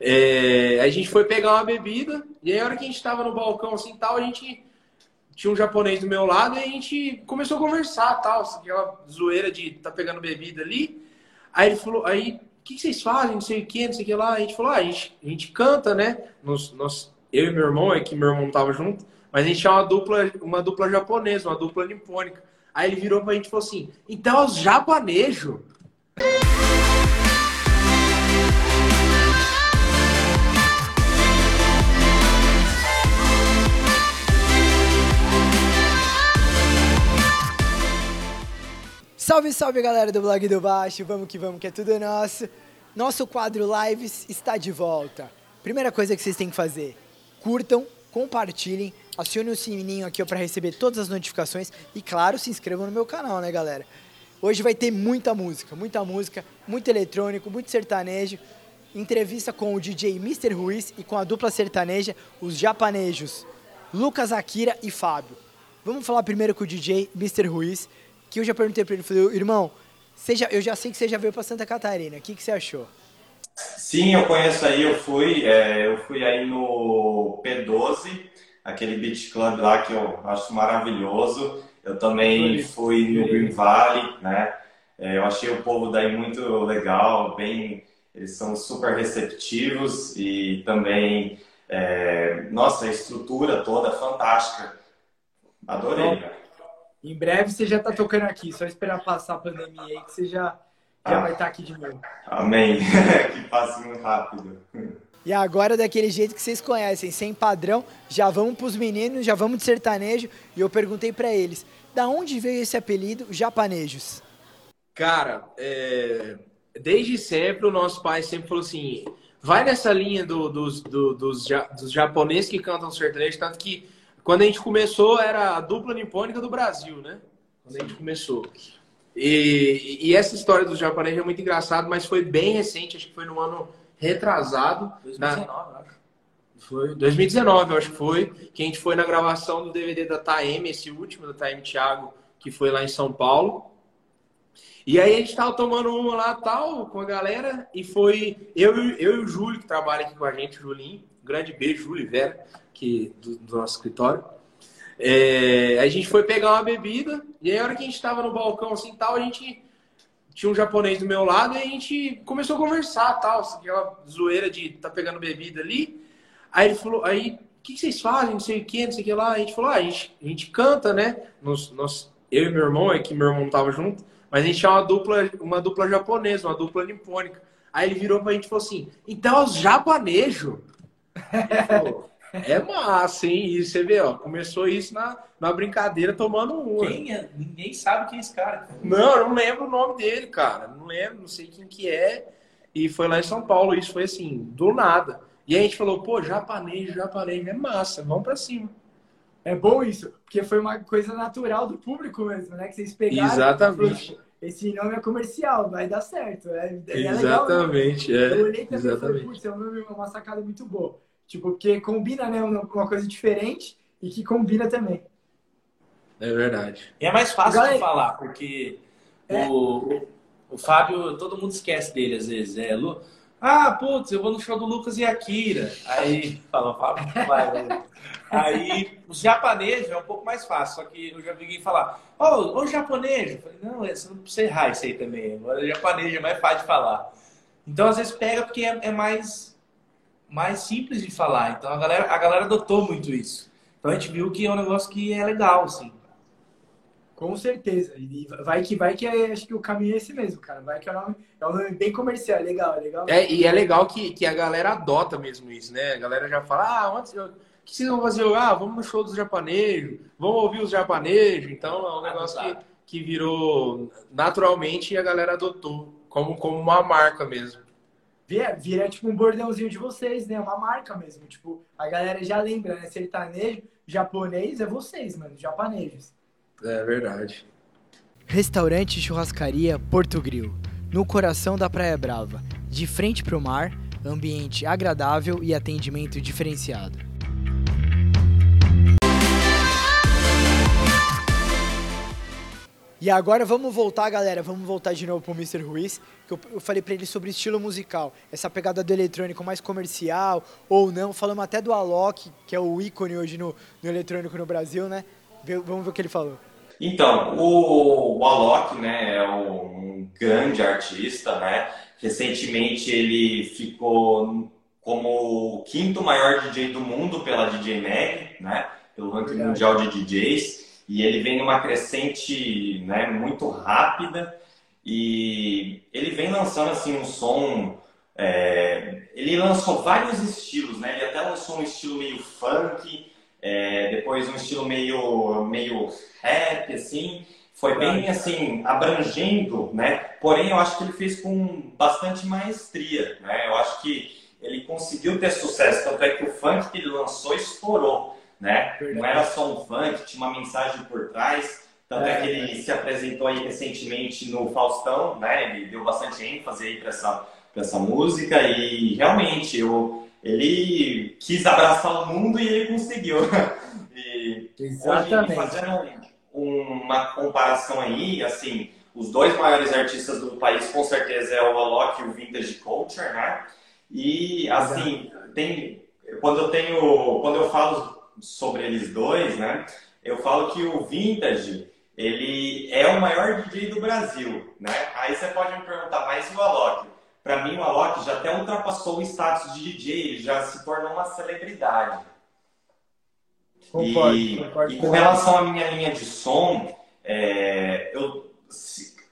É, a gente foi pegar uma bebida, e aí a hora que a gente tava no balcão assim tal, a gente tinha um japonês do meu lado e a gente começou a conversar tal, aquela zoeira de tá pegando bebida ali. Aí ele falou, aí, o que, vocês fazem? Não sei o que, não sei o que lá. A gente falou, ah, a gente, a gente canta, né? Nos, nós, eu e meu irmão, é que meu irmão tava junto, mas a gente tinha uma dupla, uma dupla japonesa, uma dupla nipônica. Aí ele virou pra gente e falou assim: então é os japanejos. Salve, salve galera do blog do Baixo, vamos que vamos que é tudo nosso. Nosso quadro Lives está de volta. Primeira coisa que vocês têm que fazer, curtam, compartilhem, acione o sininho aqui para receber todas as notificações e claro, se inscrevam no meu canal, né galera? Hoje vai ter muita música, muita música, muito eletrônico, muito sertanejo. Entrevista com o DJ Mr. Ruiz e com a dupla sertaneja, os japanejos Lucas Akira e Fábio. Vamos falar primeiro com o DJ Mr. Ruiz que eu já perguntei para ele, falei, irmão, já, eu já sei que você já veio para Santa Catarina, o que, que você achou? Sim, eu conheço aí, eu fui, é, eu fui aí no P12, aquele beach club lá que eu acho maravilhoso. Eu também fui no Green Valley, né? É, eu achei o povo daí muito legal, bem, eles são super receptivos e também, é, nossa, a estrutura toda fantástica. Adorei, cara. Em breve você já está tocando aqui, só esperar passar a pandemia aí que você já, já ah, vai estar tá aqui de novo. Amém. que passe muito rápido. E agora, daquele jeito que vocês conhecem, sem padrão, já vamos para os meninos, já vamos de sertanejo. E eu perguntei para eles, da onde veio esse apelido, Japanejos? Cara, é... desde sempre o nosso pai sempre falou assim, vai nessa linha do, dos, do, dos, dos japoneses que cantam sertanejo, tanto que quando a gente começou, era a dupla nipônica do Brasil, né? Quando a gente começou. E, e essa história dos japoneses é muito engraçado, mas foi bem recente, acho que foi no ano retrasado. 2019, na... acho. Foi 2019, eu acho que foi, que a gente foi na gravação do DVD da Taeme, esse último da Taeme Thiago, que foi lá em São Paulo. E aí a gente tava tomando uma lá tal com a galera e foi eu, eu e o Júlio que trabalha aqui com a gente, Julinho. grande beijo, Júlio Vera que, do, do nosso escritório. É, a gente foi pegar uma bebida, e aí a hora que a gente estava no balcão assim tal, a gente tinha um japonês do meu lado e a gente começou a conversar tal, aquela zoeira de tá pegando bebida ali. Aí ele falou, aí, o que, vocês fazem? Não sei o que, não sei o que lá. A gente falou, ah, a gente, a gente canta, né? Nos, nós, eu e meu irmão, é que meu irmão tava junto, mas a gente tinha uma dupla, uma dupla japonesa, uma dupla nipônica. Aí ele virou pra gente e falou assim, então é os japanejos. É massa, hein? E você vê, ó, começou isso na, na brincadeira tomando um. Quem é? Ninguém sabe quem é esse cara. Não, eu não lembro o nome dele, cara. Não lembro, não sei quem que é. E foi lá em São Paulo, isso foi assim, do nada. E aí a gente falou, pô, japonês, japonês, é massa, vamos pra cima. É bom isso, porque foi uma coisa natural do público mesmo, né? Que vocês pegaram. Exatamente. Esse nome é comercial, vai dar certo. É, é Exatamente, legal, né? é. Eu olhei também Exatamente. e falei, putz, é um nome, uma sacada muito boa. Tipo, porque combina, né? Uma, uma coisa diferente e que combina também. É verdade. E é mais fácil Galera... de falar, porque é. o, o Fábio, todo mundo esquece dele às vezes. É, Lu... Ah, putz, eu vou no show do Lucas e Akira. Aí, fala, vai, vai. Aí, os japoneses é um pouco mais fácil, só que eu já vi alguém falar, ô, oh, ô japonês. Eu falei, não, você não precisa errar isso aí também. Agora, japonês é mais fácil de falar. Então, às vezes, pega porque é, é mais mais simples de falar. Então a galera, a galera adotou muito isso. Então a gente viu que é um negócio que é legal, assim. Com certeza. E vai que vai que é, acho que o caminho é esse mesmo, cara. Vai que é um nome, é um nome bem comercial, é legal, é legal. É, e é legal que, que a galera adota mesmo isso, né? A galera já fala, ah, onde, o que vocês vão fazer? Ah, vamos no show dos japoneses, vamos ouvir os japoneses. Então é um negócio que, que virou naturalmente e a galera adotou como, como uma marca mesmo vira, vira tipo um bordãozinho de vocês, né? Uma marca mesmo. Tipo, a galera já lembra, né? Sertanejo, japonês é vocês, mano, japoneses. É verdade. Restaurante Churrascaria Porto Grill, no coração da Praia Brava, de frente pro mar, ambiente agradável e atendimento diferenciado. E agora vamos voltar, galera, vamos voltar de novo pro Mr. Ruiz, que eu falei para ele sobre estilo musical, essa pegada do eletrônico mais comercial ou não, falamos até do Alok, que é o ícone hoje no, no eletrônico no Brasil, né? Vamos ver o que ele falou. Então, o, Alok, né, é um grande artista, né? Recentemente ele ficou como o quinto maior DJ do mundo pela DJ Mag, né? Pelo ranking mundial de DJs e ele vem numa crescente né, muito rápida e ele vem lançando assim um som é, ele lançou vários estilos né ele até lançou um estilo meio funk é, depois um estilo meio meio rap assim. Foi bem assim abrangendo né? Porém eu acho que ele fez com bastante maestria né? Eu acho que ele conseguiu ter sucesso tanto é que o funk que ele lançou estourou né? Não era só um funk, tinha uma mensagem por trás. Tanto é, é que ele se apresentou aí recentemente no Faustão, né? Ele deu bastante ênfase aí para essa, essa música. E realmente eu, ele quis abraçar o mundo e ele conseguiu. e Exatamente. Hoje, fazendo uma comparação aí, assim, os dois maiores artistas do país com certeza é o Alok e o Vintage Culture, né? E assim, tem quando eu tenho, quando eu falo sobre eles dois, né? Eu falo que o Vintage, ele é o maior DJ do Brasil, né? Aí você pode me perguntar, mas e o Alok? Para mim, o Alok já até ultrapassou o status de DJ, ele já se tornou uma celebridade. Concordo, e, concordo. e com relação à minha linha de som, é, eu,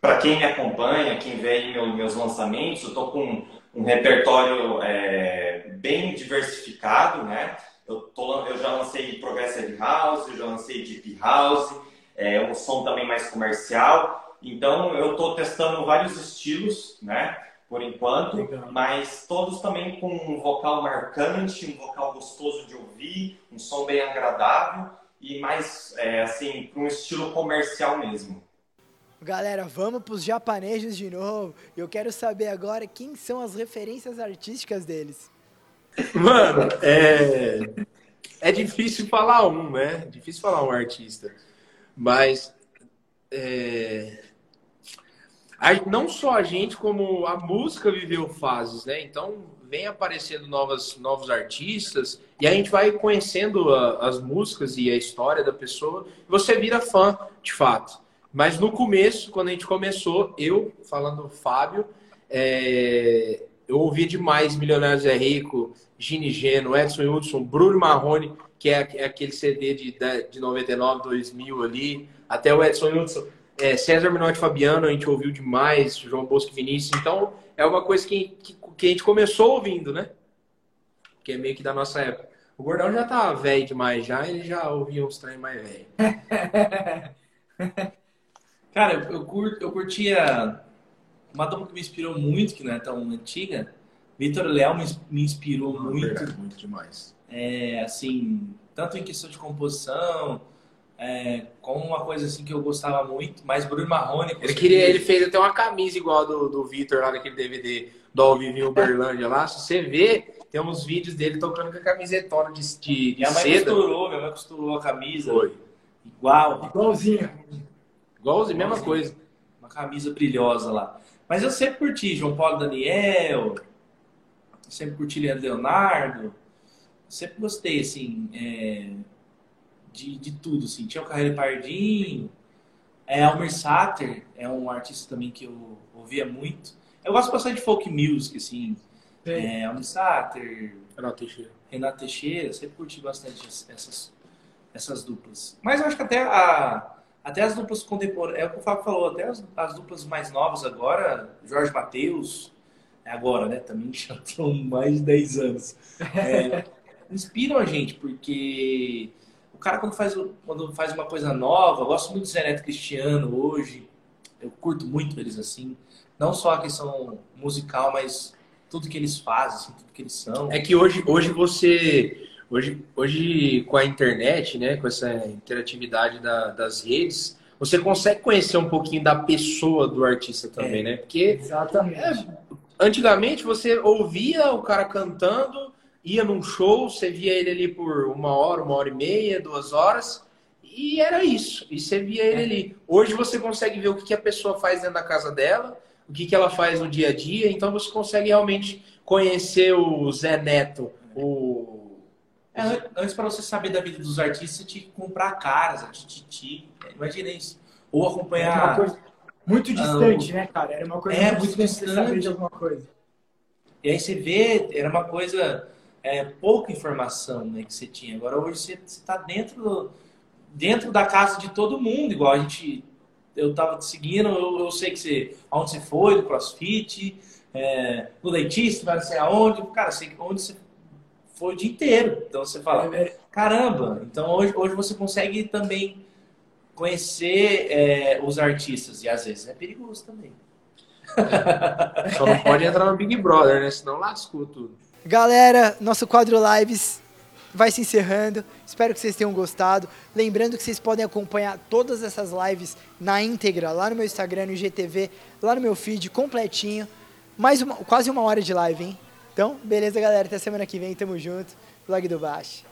para quem me acompanha, quem vê meu, meus lançamentos, eu estou com um repertório é, bem diversificado, né? Eu, tô, eu já lancei Progressive House, eu já lancei Deep House, é um som também mais comercial. Então eu estou testando vários estilos, né? Por enquanto, Legal. mas todos também com um vocal marcante, um vocal gostoso de ouvir, um som bem agradável e mais é, assim para um estilo comercial mesmo. Galera, vamos para os japoneses de novo. Eu quero saber agora quem são as referências artísticas deles. Mano, é, é difícil falar um, né? Difícil falar um artista. Mas é, não só a gente, como a música viveu fases, né? Então vem aparecendo novas, novos artistas e a gente vai conhecendo a, as músicas e a história da pessoa você vira fã, de fato. Mas no começo, quando a gente começou, eu, falando Fábio, é, eu ouvi demais Milionários é Rico, Gini Geno, Edson Hudson, Bruno Marrone, que é, é aquele CD de, de 99, 2000 ali, até o Edson Hudson, é, César Minotti Fabiano, a gente ouviu demais, João Bosco Vinícius, então é uma coisa que, que, que, a gente começou ouvindo, né? Que é meio que da nossa época. O Gordão já tá velho demais já, ele já ouvia uns trem mais velho. Cara, eu, curto, eu curtia uma dupla que me inspirou muito, que não é tão antiga, Vitor Léo me, me inspirou ah, muito. Verdade, muito demais. É, assim, tanto em questão de composição, é, como uma coisa assim que eu gostava muito, mas Bruno Marrone. Ele queria, ele fez até uma camisa igual do, do Vitor lá naquele DVD do em Uberlândia lá. Se você vê, tem uns vídeos dele tocando com a camisetona de, de, de minha seda. Mãe costurou, minha mãe costurou a camisa. Foi. Igual. Igualzinho. Igualzinho, mesma coisa. Uma camisa brilhosa lá. Mas eu sempre curti João Paulo Daniel, sempre curti Leonardo, sempre gostei, assim, é, de, de tudo, assim. Tinha o Carreiro Pardinho, é, Almer Sater é um artista também que eu ouvia muito. Eu gosto bastante de folk music, assim. É, Almer Sater, Renato Teixeira. Renato Teixeira, sempre curti bastante essas, essas duplas. Mas eu acho que até a até as duplas contemporâneas, é o que o Fábio falou, até as, as duplas mais novas agora, Jorge Mateus, é agora, né? Também já estão mais de 10 anos. É, inspiram a gente, porque o cara quando faz, quando faz uma coisa nova, eu gosto muito do Zé Neto Cristiano hoje, eu curto muito eles assim, não só a questão musical, mas tudo que eles fazem, assim, tudo que eles são. É que hoje, hoje você Hoje, hoje, com a internet, né, com essa interatividade da, das redes, você consegue conhecer um pouquinho da pessoa do artista também, é, né? Porque exatamente. É, antigamente você ouvia o cara cantando, ia num show, você via ele ali por uma hora, uma hora e meia, duas horas, e era isso. E você via ele ali. Hoje você consegue ver o que a pessoa faz dentro da casa dela, o que ela faz no dia a dia, então você consegue realmente conhecer o Zé Neto, o. É, antes, para você saber da vida dos artistas, você tinha que comprar caras, a Tititi. Imagina isso. Ou acompanhar. Era uma coisa muito distante, ah, né, cara? Era uma coisa é, muito distante. De alguma coisa. E aí você vê, era uma coisa. É, pouca informação né, que você tinha. Agora hoje você está dentro, dentro da casa de todo mundo, igual a gente. Eu estava te seguindo, eu, eu, sei que você. Aonde você foi, do CrossFit, é, no dentista, vai sei aonde. Cara, sei onde você foi o dia inteiro. Então você fala, é. caramba, então hoje, hoje você consegue também conhecer é, os artistas. E às vezes é perigoso também. Só não pode entrar no Big Brother, né? Senão lascou tudo. Galera, nosso quadro Lives vai se encerrando. Espero que vocês tenham gostado. Lembrando que vocês podem acompanhar todas essas lives na íntegra lá no meu Instagram, no IGTV, lá no meu feed completinho. Mais uma, quase uma hora de live, hein? Então, beleza, galera. Até semana que vem. Tamo junto. Vlog do Baixo.